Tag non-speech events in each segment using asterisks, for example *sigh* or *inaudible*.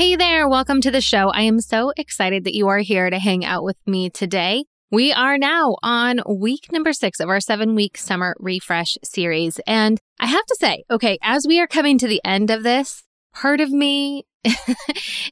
Hey there, welcome to the show. I am so excited that you are here to hang out with me today. We are now on week number six of our seven week summer refresh series. And I have to say, okay, as we are coming to the end of this, part of me *laughs*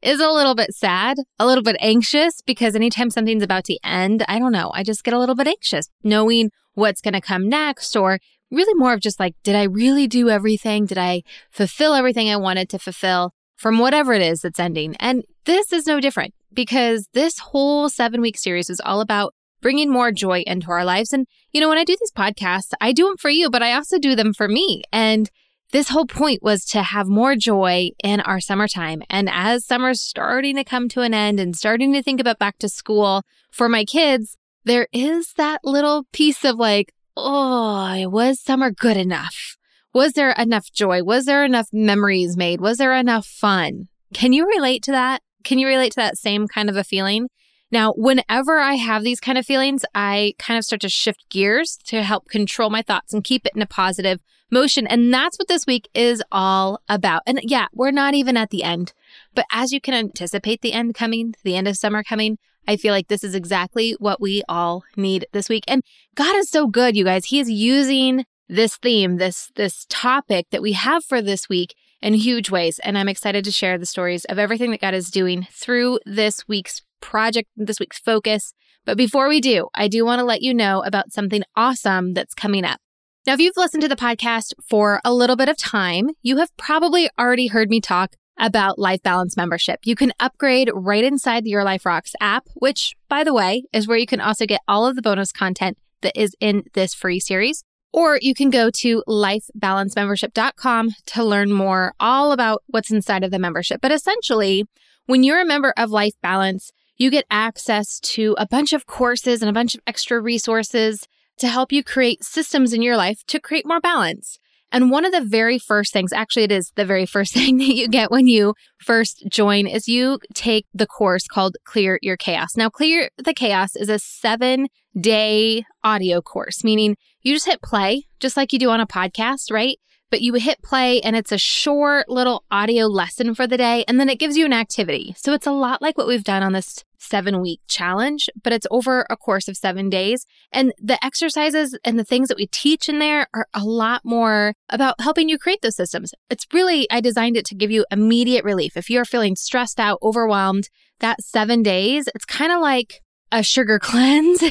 is a little bit sad, a little bit anxious because anytime something's about to end, I don't know, I just get a little bit anxious knowing what's going to come next or really more of just like, did I really do everything? Did I fulfill everything I wanted to fulfill from whatever it is that's ending? And this is no different because this whole seven week series was all about bringing more joy into our lives. And, you know, when I do these podcasts, I do them for you, but I also do them for me. And this whole point was to have more joy in our summertime. And as summer's starting to come to an end and starting to think about back to school for my kids, there is that little piece of like, oh, it was summer good enough? Was there enough joy? Was there enough memories made? Was there enough fun? Can you relate to that? Can you relate to that same kind of a feeling? Now, whenever I have these kind of feelings, I kind of start to shift gears to help control my thoughts and keep it in a positive motion. And that's what this week is all about. And yeah, we're not even at the end, but as you can anticipate the end coming, the end of summer coming, I feel like this is exactly what we all need this week. And God is so good, you guys. He is using this theme, this this topic that we have for this week in huge ways. And I'm excited to share the stories of everything that God is doing through this week's project, this week's focus. But before we do, I do want to let you know about something awesome that's coming up. Now, if you've listened to the podcast for a little bit of time, you have probably already heard me talk about Life Balance membership. You can upgrade right inside the Your Life Rocks app, which, by the way, is where you can also get all of the bonus content that is in this free series. Or you can go to lifebalancemembership.com to learn more all about what's inside of the membership. But essentially, when you're a member of Life Balance, you get access to a bunch of courses and a bunch of extra resources to help you create systems in your life to create more balance. And one of the very first things, actually, it is the very first *laughs* thing that you get when you first join, is you take the course called Clear Your Chaos. Now, Clear the Chaos is a seven day audio course, meaning you just hit play, just like you do on a podcast, right? But you hit play and it's a short little audio lesson for the day, and then it gives you an activity. So it's a lot like what we've done on this seven week challenge, but it's over a course of seven days. And the exercises and the things that we teach in there are a lot more about helping you create those systems. It's really, I designed it to give you immediate relief. If you're feeling stressed out, overwhelmed, that seven days, it's kind of like a sugar *laughs* cleanse.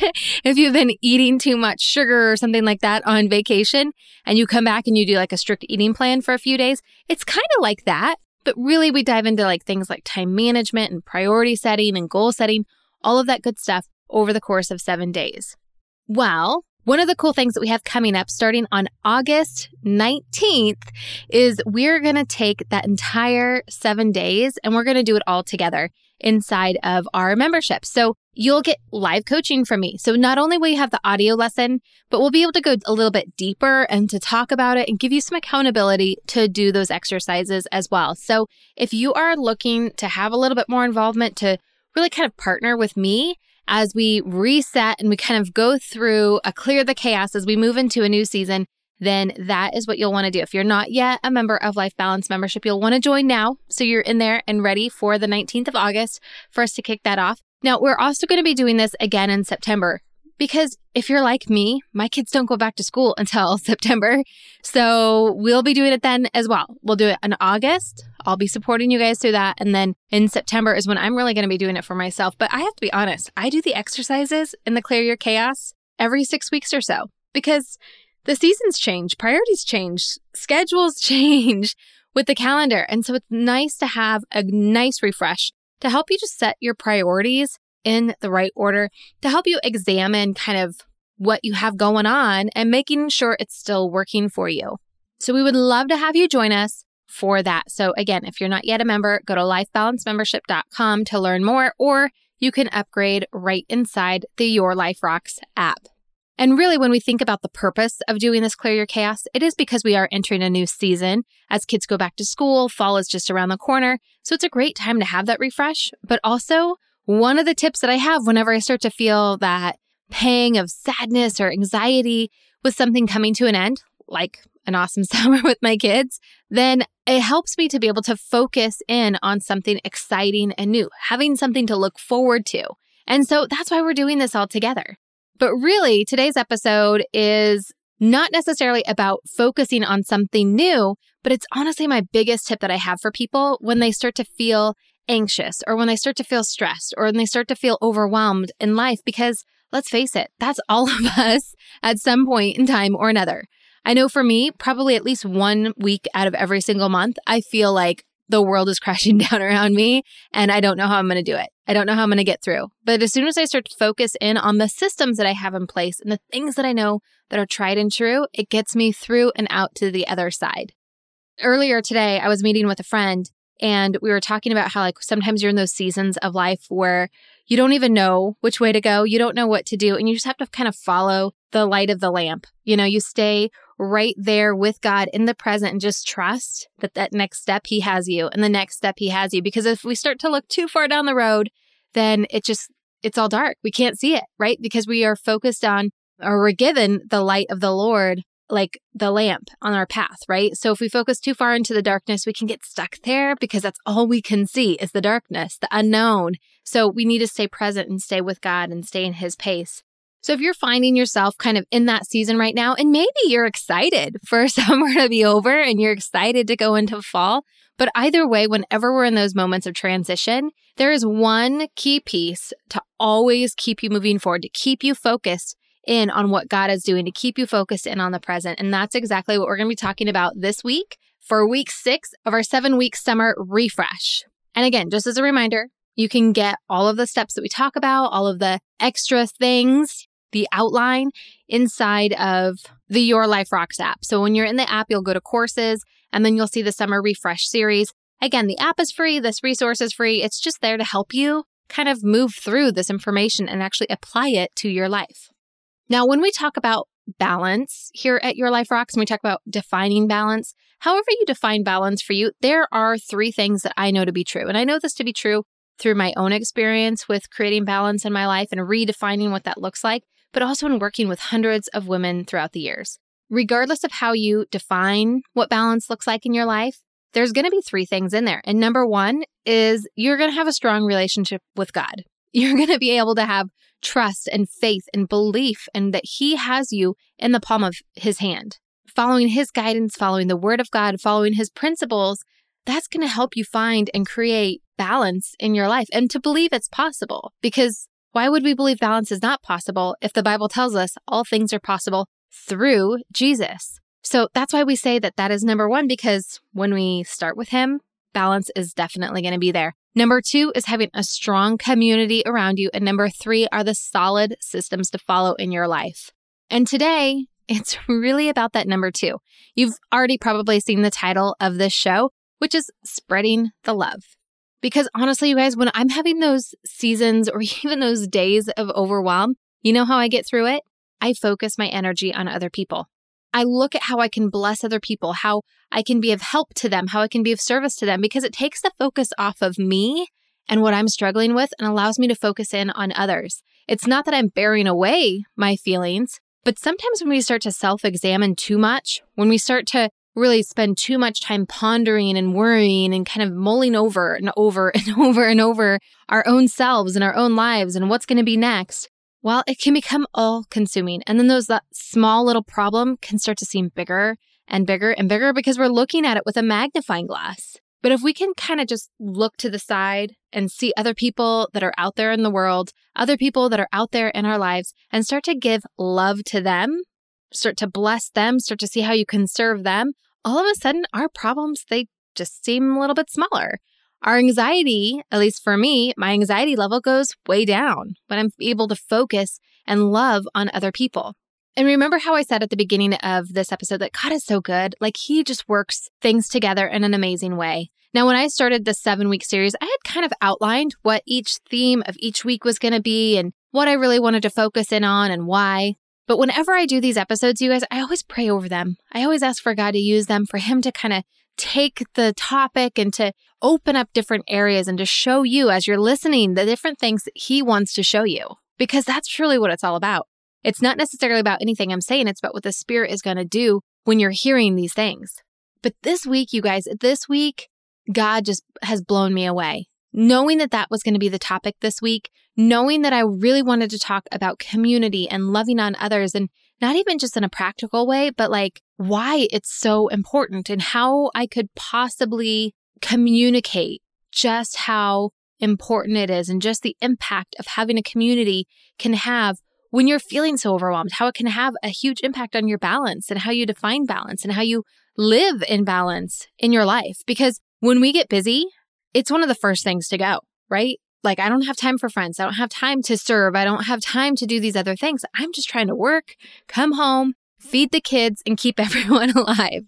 if you've been eating too much sugar or something like that on vacation and you come back and you do like a strict eating plan for a few days, it's kind of like that. But really, we dive into like things like time management and priority setting and goal setting, all of that good stuff over the course of seven days. Well, one of the cool things that we have coming up starting on August 19th is we're going to take that entire seven days and we're going to do it all together inside of our membership. So you'll get live coaching from me. So not only will you have the audio lesson, but we'll be able to go a little bit deeper and to talk about it and give you some accountability to do those exercises as well. So if you are looking to have a little bit more involvement to really kind of partner with me as we reset and we kind of go through a clear the chaos as we move into a new season, then that is what you'll want to do. If you're not yet a member of Life Balance membership, you'll want to join now. So you're in there and ready for the 19th of August for us to kick that off. Now, we're also going to be doing this again in September because if you're like me, my kids don't go back to school until *laughs* September. So we'll be doing it then as well. We'll do it in August. I'll be supporting you guys through that. And then in September is when I'm really going to be doing it for myself. But I have to be honest, I do the exercises in the Clear Your Chaos every six weeks or so because the seasons change, priorities change, schedules *laughs* change with the calendar. And so it's nice to have a nice refresh to help you just set your priorities in the right order, to help you examine kind of what you have going on and making sure it's still working for you. So we would love to have you join us for that. So, again, if you're not yet a member, go to lifebalancemembership.com to learn more, or you can upgrade right inside the Your Life Rocks app. And really, when we think about the purpose of doing this Clear Your Chaos, it is because we are entering a new season. As kids go back to school, fall is just around the corner. So it's a great time to have that refresh. But also, one of the tips that I have whenever I start to feel that pang of sadness or anxiety with something coming to an end, like an awesome *laughs* summer with my kids, then it helps me to be able to focus in on something exciting and new, having something to look forward to. And so that's why we're doing this all together. But really, today's episode is not necessarily about focusing on something new, but it's honestly my biggest tip that I have for people when they start to feel anxious or when they start to feel stressed or when they start to feel overwhelmed in life. Because let's face it, that's all of *laughs* us at some point in time or another. I know for me, probably at least one week out of every single month, I feel like the world is *laughs* crashing down around me and I don't know how I'm going to do it. I don't know how I'm going to get through. But as soon as I start to focus in on the systems that I have in place and the things that I know that are tried and true, it gets me through and out to the other side. Earlier today, I was meeting with a friend and we were talking about how, like, sometimes you're in those seasons of life where you don't even know which way to go. You don't know what to do. And you just have to kind of follow the light of the lamp. You know, you stay right there with God in the present and just trust that that next step He has you and the next step He has you. Because if we start to look too far down the road, then it just, it's all dark. We can't see it, right? Because we are focused on or we're given the light of the Lord like the lamp on our path, right? So if we focus too far into the darkness, we can get stuck there because that's all we can see is the darkness, the unknown. So we need to stay present and stay with God and stay in his pace. So if you're finding yourself kind of in that season right now, and maybe you're excited *laughs* for *laughs* summer to be over and you're excited to go into fall, but either way, whenever we're in those moments of transition, there is one key piece to always keep you moving forward, to keep you focused in on what God is doing, to keep you focused in on the present. And that's exactly what we're going to be talking about this week for week six of our seven week summer refresh. And again, just as a reminder, you can get all of the steps that we talk about, all of the extra things, the outline inside of the Your Life Rocks app. So when you're in the app, you'll go to courses and then you'll see the summer refresh series. Again, the app is free. This resource is free. It's just there to help you kind of move through this information and actually apply it to your life. Now, when we talk about balance here at Your Life Rocks, and we talk about defining balance, however you define balance for you, there are three things that I know to be true. And I know this to be true through my own experience with creating balance in my life and redefining what that looks like, but also in working with hundreds of women throughout the years. Regardless of how you define what balance looks like in your life, there's going to be three things in there. And number one is you're going to have a strong relationship with God. *laughs* You're going to be able to have trust and faith and belief and that He has you in the palm of His hand. Following His guidance, following the Word of God, following His principles, that's going to help you find and create balance in your life and to believe it's possible. Because why would we believe balance is not possible if the Bible tells us all things are possible through Jesus? So that's why we say that that is number one, because when we start with Him, balance is definitely going to be there. Number two is having a strong community around you. And number three are the solid systems to follow in your life. And today, *laughs* it's really about that number two. You've already probably seen the title of this show, which is Spreading the Love. Because honestly, you guys, when I'm having those seasons or *laughs* even those days of overwhelm, you know how I get through it? I focus my energy on other people. I look at how I can bless other people, how I can be of help to them, how I can be of service to them, because it takes the focus off of me and what I'm struggling with and allows me to focus in on others. It's not that I'm bearing away my feelings, but sometimes when we start to self examine too much, when we start to really spend too much time pondering and worrying and kind of mulling over and over *laughs* and over and over our own selves and our own lives and what's going to be next, well, it can become all consuming. And then those that small little problem can start to seem bigger and bigger and bigger because we're looking at it with a magnifying glass. But if we can kind of just look to the side and see other people that are out there in the world, other people that are out there in our lives, and start to give love to them, start to bless them, start to see how you can serve them, all of a sudden our problems, they just seem a little bit smaller. Our anxiety, at least for me, my anxiety level goes way down when I'm able to focus and love on other people. And remember how I said at the beginning of this episode that God is so good? Like he just works things together in an amazing way. Now, when I started this seven week series, I had kind of outlined what each theme of each week was going to be and what I really wanted to focus in on and why. But whenever I do these episodes, you guys, I always pray over them. I always ask for God to use them, for Him to kind of take the topic and to open up different areas and to show you as you're listening the different things that He wants to show you, because that's truly what it's all about. It's not necessarily about anything I'm saying, it's about what the Spirit is going to do when you're hearing these things. But this week, you guys, this week, God just has blown me away. Knowing that that was going to be the topic this week, knowing that I really wanted to talk about community and loving on others and not even just in a practical way, but like why it's so important and how I could possibly communicate just how important it is and just the impact of having a community can have when you're feeling so overwhelmed, how it can have a huge impact on your balance and how you define balance and how you live in balance in your life. Because when we get busy, it's one of the first things to go, right? Like, I don't have time for friends. I don't have time to serve. I don't have time to do these other things. I'm just trying to work, come home, feed the kids, and keep *laughs* everyone alive.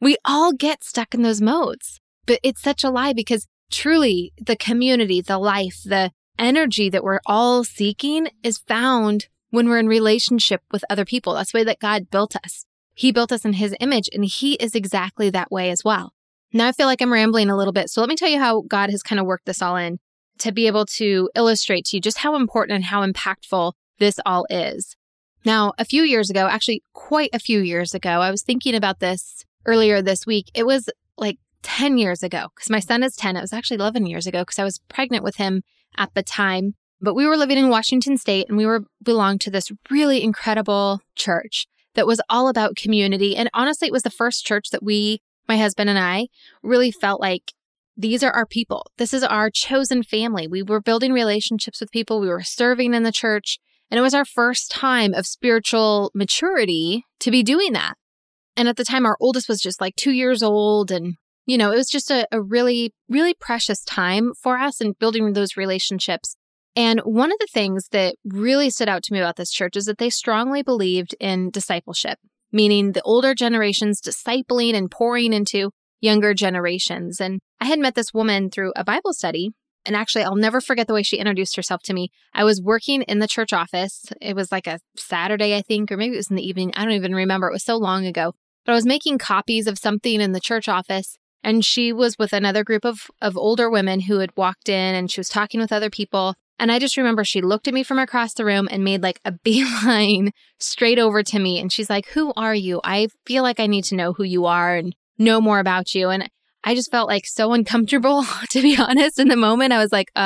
We all get stuck in those modes, but it's such a lie because truly the community, the life, the energy that we're all seeking is found when we're in relationship with other people. That's the way that God built us. He built us in his image and he is exactly that way as well. Now I feel like I'm rambling a little bit. So let me tell you how God has kind of worked this all in to be able to illustrate to you just how important and how impactful this all is. Now, a few years ago, actually quite a few years ago, I was thinking about this earlier this week. It was like 10 years ago because my son is 10. It was actually 11 years ago because I was pregnant with him at the time. But we were living in Washington state and we were belonged to this really incredible church that was all about community. And honestly, it was the first church that we, my husband and I, really felt like these are our people. This is our chosen family. We were building relationships with people. We were serving in the church. And it was our first time of spiritual maturity to be doing that. And at the time, our oldest was just like two years old. And, you know, it was just a, a really, really precious time for us in building those relationships. And one of the things that really stood out to me about this church is that they strongly believed in discipleship, meaning the older generations discipling and pouring into younger generations. And I had met this woman through a Bible study. And actually, I'll never forget the way she introduced herself to me. I was working in the church office. It was like a Saturday, I think, or maybe it was in the evening. I don't even remember. It was so long ago. But I was making copies of something in the church office. And she was with another group of, of older women who had walked in and she was talking with other people. And I just remember she looked at me from across the room and made like a *laughs* beeline straight over to me. And she's like, Who are you? I feel like I need to know who you are and know more about you. And I just felt like so uncomfortable, *laughs* to be honest. In the moment, I was like, uh,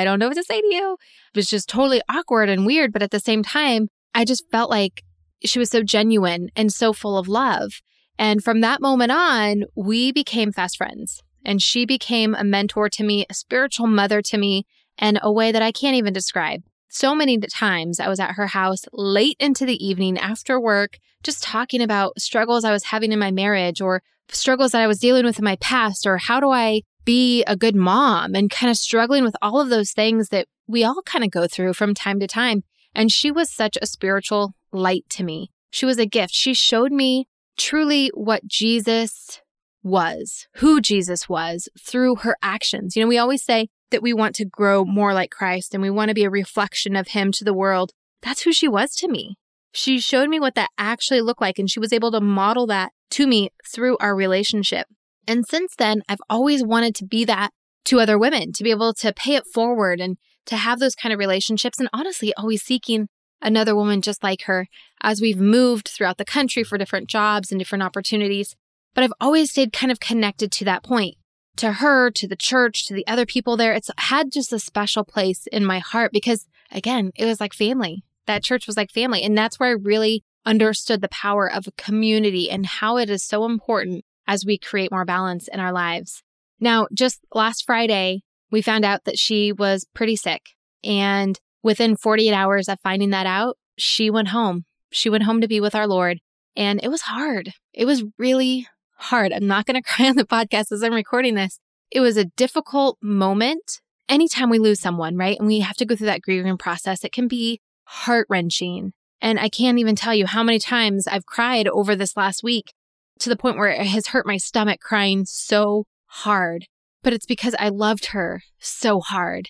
I don't know what to say to you. It was just totally awkward and weird. But at the same time, I just felt like she was so genuine and so full of love. And from that moment on, we became fast friends. And she became a mentor to me, a spiritual mother to me in a way that I can't even describe. So many times I was at her house late into the evening after work, just talking about struggles I was having in my marriage or struggles that I was dealing with in my past, or how do I be a good mom and kind of struggling with all of those things that we all kind of go through from time to time. And she was such a spiritual light to me. She was a gift. She showed me truly what Jesus was, who Jesus was through her actions. You know, we always say that we want to grow more like Christ and we want to be a reflection of him to the world. That's who she was to me. She showed me what that actually looked like and she was able to model that to me through our relationship. And since then, I've always wanted to be that to other women, to be able to pay it forward and to have those kind of relationships. And honestly, always seeking another woman just like her as we've moved throughout the country for different jobs and different opportunities. But I've always stayed kind of connected to that point to her, to the church, to the other people there. It's had just a special place in my heart because, again, it was like family. That church was like family. And that's where I really understood the power of a community and how it is so important as we create more balance in our lives. Now, just last Friday, we found out that she was pretty sick. And within 48 hours of finding that out, she went home. She went home to be with our Lord. And it was hard. It was really hard. I'm not going *laughs* to cry on the podcast as I'm recording this. It was a difficult moment. Anytime we lose someone, right? And we have to go through that grieving process, it can be heart wrenching. And I can't even tell you how many times I've cried over this last week to the point where it has hurt my stomach crying so hard. But it's because I loved her so hard.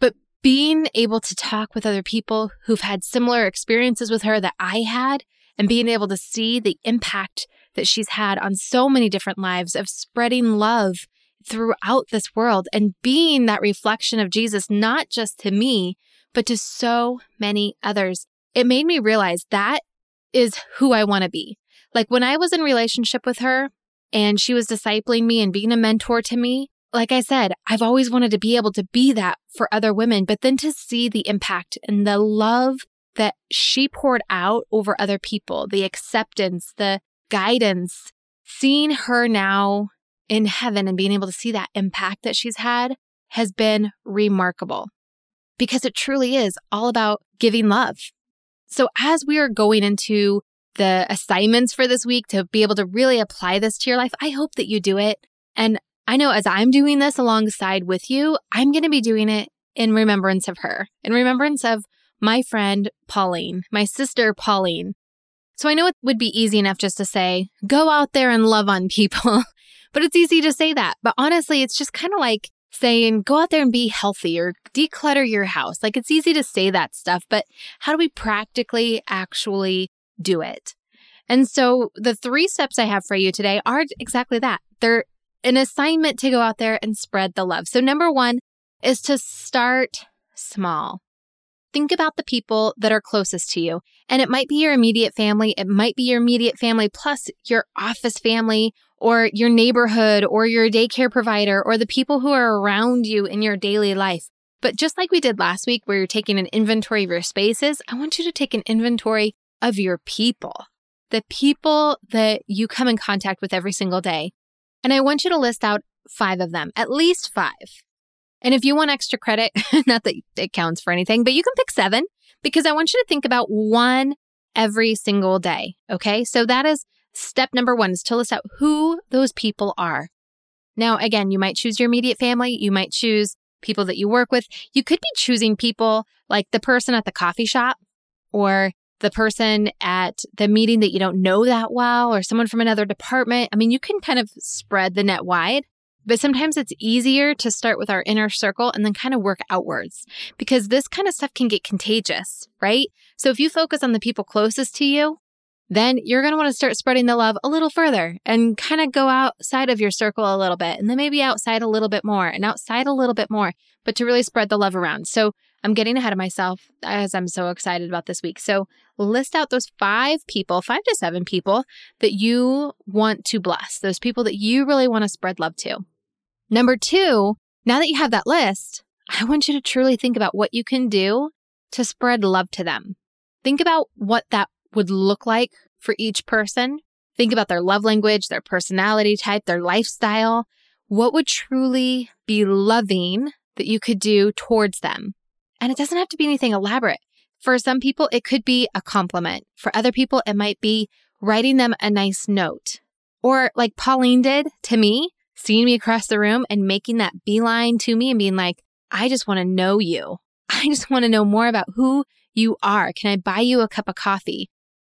But being able to talk with other people who've had similar experiences with her that I had, and being able to see the impact that she's had on so many different lives of spreading love throughout this world and being that reflection of Jesus, not just to me, but to so many others. It made me realize that is who I want to be. Like when I was in relationship with her and she was discipling me and being a mentor to me, like I said, I've always wanted to be able to be that for other women, but then to see the impact and the love that she poured out over other people, the acceptance, the guidance, seeing her now in heaven and being able to see that impact that she's had has been remarkable because it truly is all about giving love. So, as we are going into the assignments for this week to be able to really apply this to your life, I hope that you do it. And I know as I'm doing this alongside with you, I'm going to be doing it in remembrance of her, in remembrance of my friend Pauline, my sister Pauline. So I know it would be easy enough just to say, go out there and love on people. *laughs* but it's easy to say that. But honestly, it's just kind of like saying, go out there and be healthy or declutter your house. Like it's easy to say that stuff, but how do we practically actually do it? And so the three steps I have for you today are exactly that. They're an assignment to go out there and spread the love. So number one is to start small think about the people that are closest to you. And it might be your immediate family, it might be your immediate family plus your office family or your neighborhood or your daycare provider or the people who are around you in your daily life. But just like we did last week, where you're taking an inventory of your spaces, I want you to take an inventory of your people, the people that you come in contact with every single day. And I want you to list out five of them, at least five. And if you want extra credit, *laughs* not that it counts for anything, but you can pick seven because I want you to think about one every single day. Okay. So that is step number one is to list out who those people are. Now, again, you might choose your immediate family. You might choose people that you work with. You could be choosing people like the person at the coffee shop or the person at the meeting that you don't know that well or someone from another department. I mean, you can kind of spread the net wide. But sometimes it's easier to start with our inner circle and then kind of work outwards because this kind of stuff can get contagious, right? So if you focus on the people closest to you, then you're going to want to start spreading the love a little further and kind of go outside of your circle a little bit and then maybe outside a little bit more and outside a little bit more, but to really spread the love around. So I'm getting ahead of myself as I'm so excited about this week. So list out those five people, five to seven people that you want to bless, those people that you really want to spread love to. Number two, now that you have that list, I want you to truly think about what you can do to spread love to them. Think about what that would look like for each person. Think about their love language, their personality type, their lifestyle. What would truly be loving that you could do towards them? And it doesn't have to be anything elaborate. For some people, it could be a compliment. For other people, it might be writing them a nice note. Or like Pauline did to me, seeing me across the room and making that beeline to me and being like, I just want to know you. *laughs* I just want to know more about who you are. Can I buy you a cup of coffee?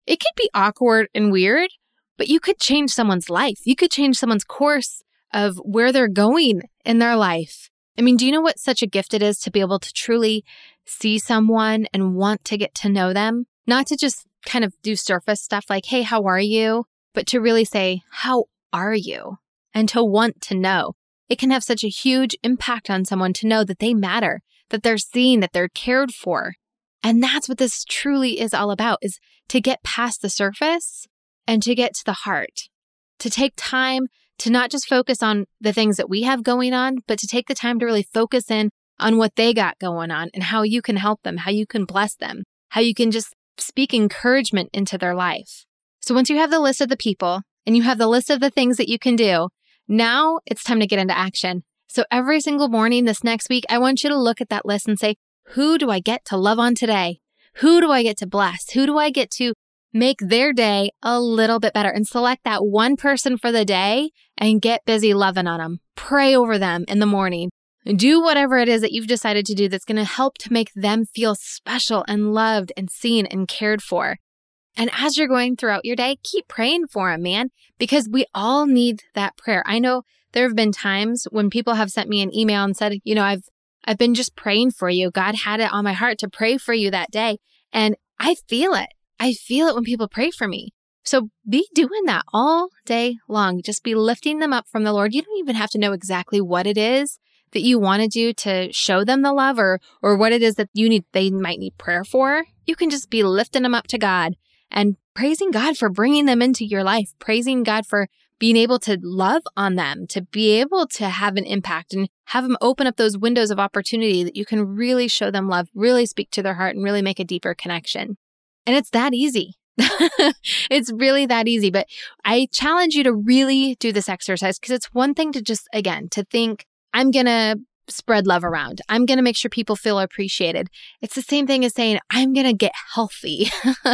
It could be awkward and weird, but you could change someone's life. You could change someone's course of where they're going in their life. I mean, do you know what such a gift it is to be able to truly see someone and want to get to know them? Not to just kind of do surface stuff like, hey, how are you? But to really say, how are you? And to want to know. It can have such a huge impact on someone to know that they matter, that they're seen, that they're cared for. And that's what this truly is all about is to get past the surface and to get to the heart. To take time to not just focus on the things that we have going on, but to take the time to really focus in on what they got going on and how you can help them, how you can bless them, how you can just speak encouragement into their life. So once you have the list of the people and you have the list of the things that you can do, now it's time to get into action. So every single morning this next week, I want you to look at that list and say, who do I get to love on today? Who do I get to bless? Who do I get to make their day a little bit better and select that one person for the day and get busy loving on them. Pray over them in the morning. Do whatever it is that you've decided to do that's going to help to make them feel special and loved and seen and cared for. And as you're going throughout your day, keep praying for them, man, because we all need that prayer. I know there have been times when people have sent me an email and said, you know, I've I've been just praying for you. God had it on my heart to pray for you that day. And I feel it. I feel it when people pray for me. So be doing that all day long. Just be lifting them up from the Lord. You don't even have to know exactly what it is that you want to do to show them the love or or what it is that you need they might need prayer for. You can just be lifting them up to God and praising God for bringing them into your life, praising God for being able to love on them, to be able to have an impact and have them open up those windows of opportunity that you can really show them love, really speak to their heart, and really make a deeper connection. And it's that easy. *laughs* it's really that easy. But I challenge you to really do this exercise because it's one thing to just, again, to think, I'm going to spread love around. I'm going to make sure people feel appreciated. It's the same thing as saying, I'm going to get healthy. *laughs*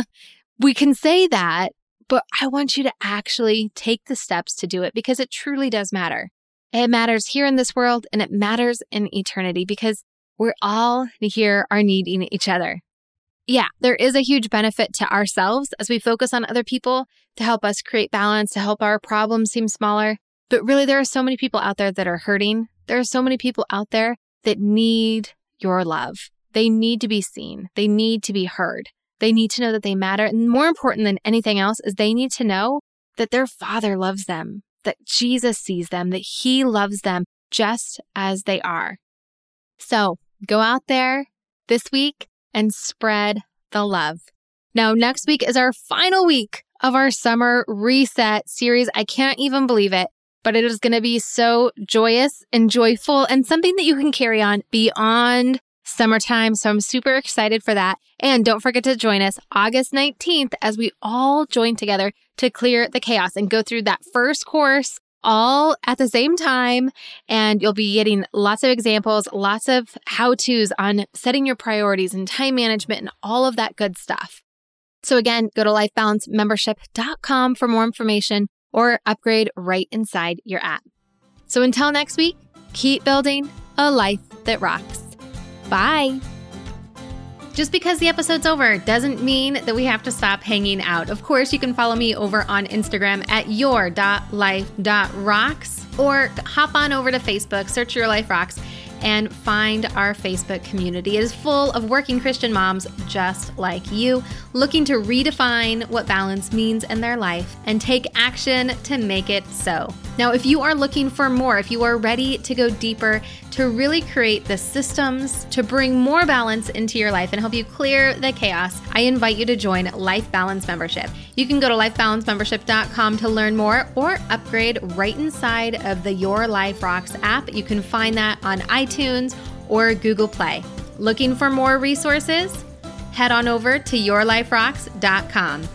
we can say that, but I want you to actually take the steps to do it because it truly does matter. It matters here in this world and it matters in eternity because we're all here are needing each other. Yeah, there is a huge benefit to ourselves as we focus on other people to help us create balance, to help our problems seem smaller. But really, there are so many people out there that are hurting. There are so many people out there that need your love. They need to be seen. They need to be heard. They need to know that they matter. And more important than anything else is they need to know that their father loves them, that Jesus sees them, that he loves them just as they are. So go out there this week and spread the love. Now, next week is our final week of our summer reset series. I can't even believe it, but it is going to be so joyous and joyful and something that you can carry on beyond summertime. So I'm super excited for that. And don't forget to join us August 19th as we all join together to clear the chaos and go through that first course all at the same time. And you'll be getting lots of examples, lots of how to's on setting your priorities and time management and all of that good stuff. So again, go to lifebalancemembership.com for more information or upgrade right inside your app. So until next week, keep building a life that rocks. Bye. Just because the episode's over doesn't mean that we have to stop hanging out. Of course, you can follow me over on Instagram at your.life.rocks or hop on over to Facebook, search Your Life Rocks and find our Facebook community. It is full of working Christian moms just like you, looking to redefine what balance means in their life and take action to make it so. Now, if you are looking for more, if you are ready to go deeper, to really create the systems to bring more balance into your life and help you clear the chaos, I invite you to join Life Balance Membership. You can go to lifebalancemembership.com to learn more or upgrade right inside of the Your Life Rocks app. You can find that on iTunes or Google Play. Looking for more resources? Head on over to yourliferocks.com.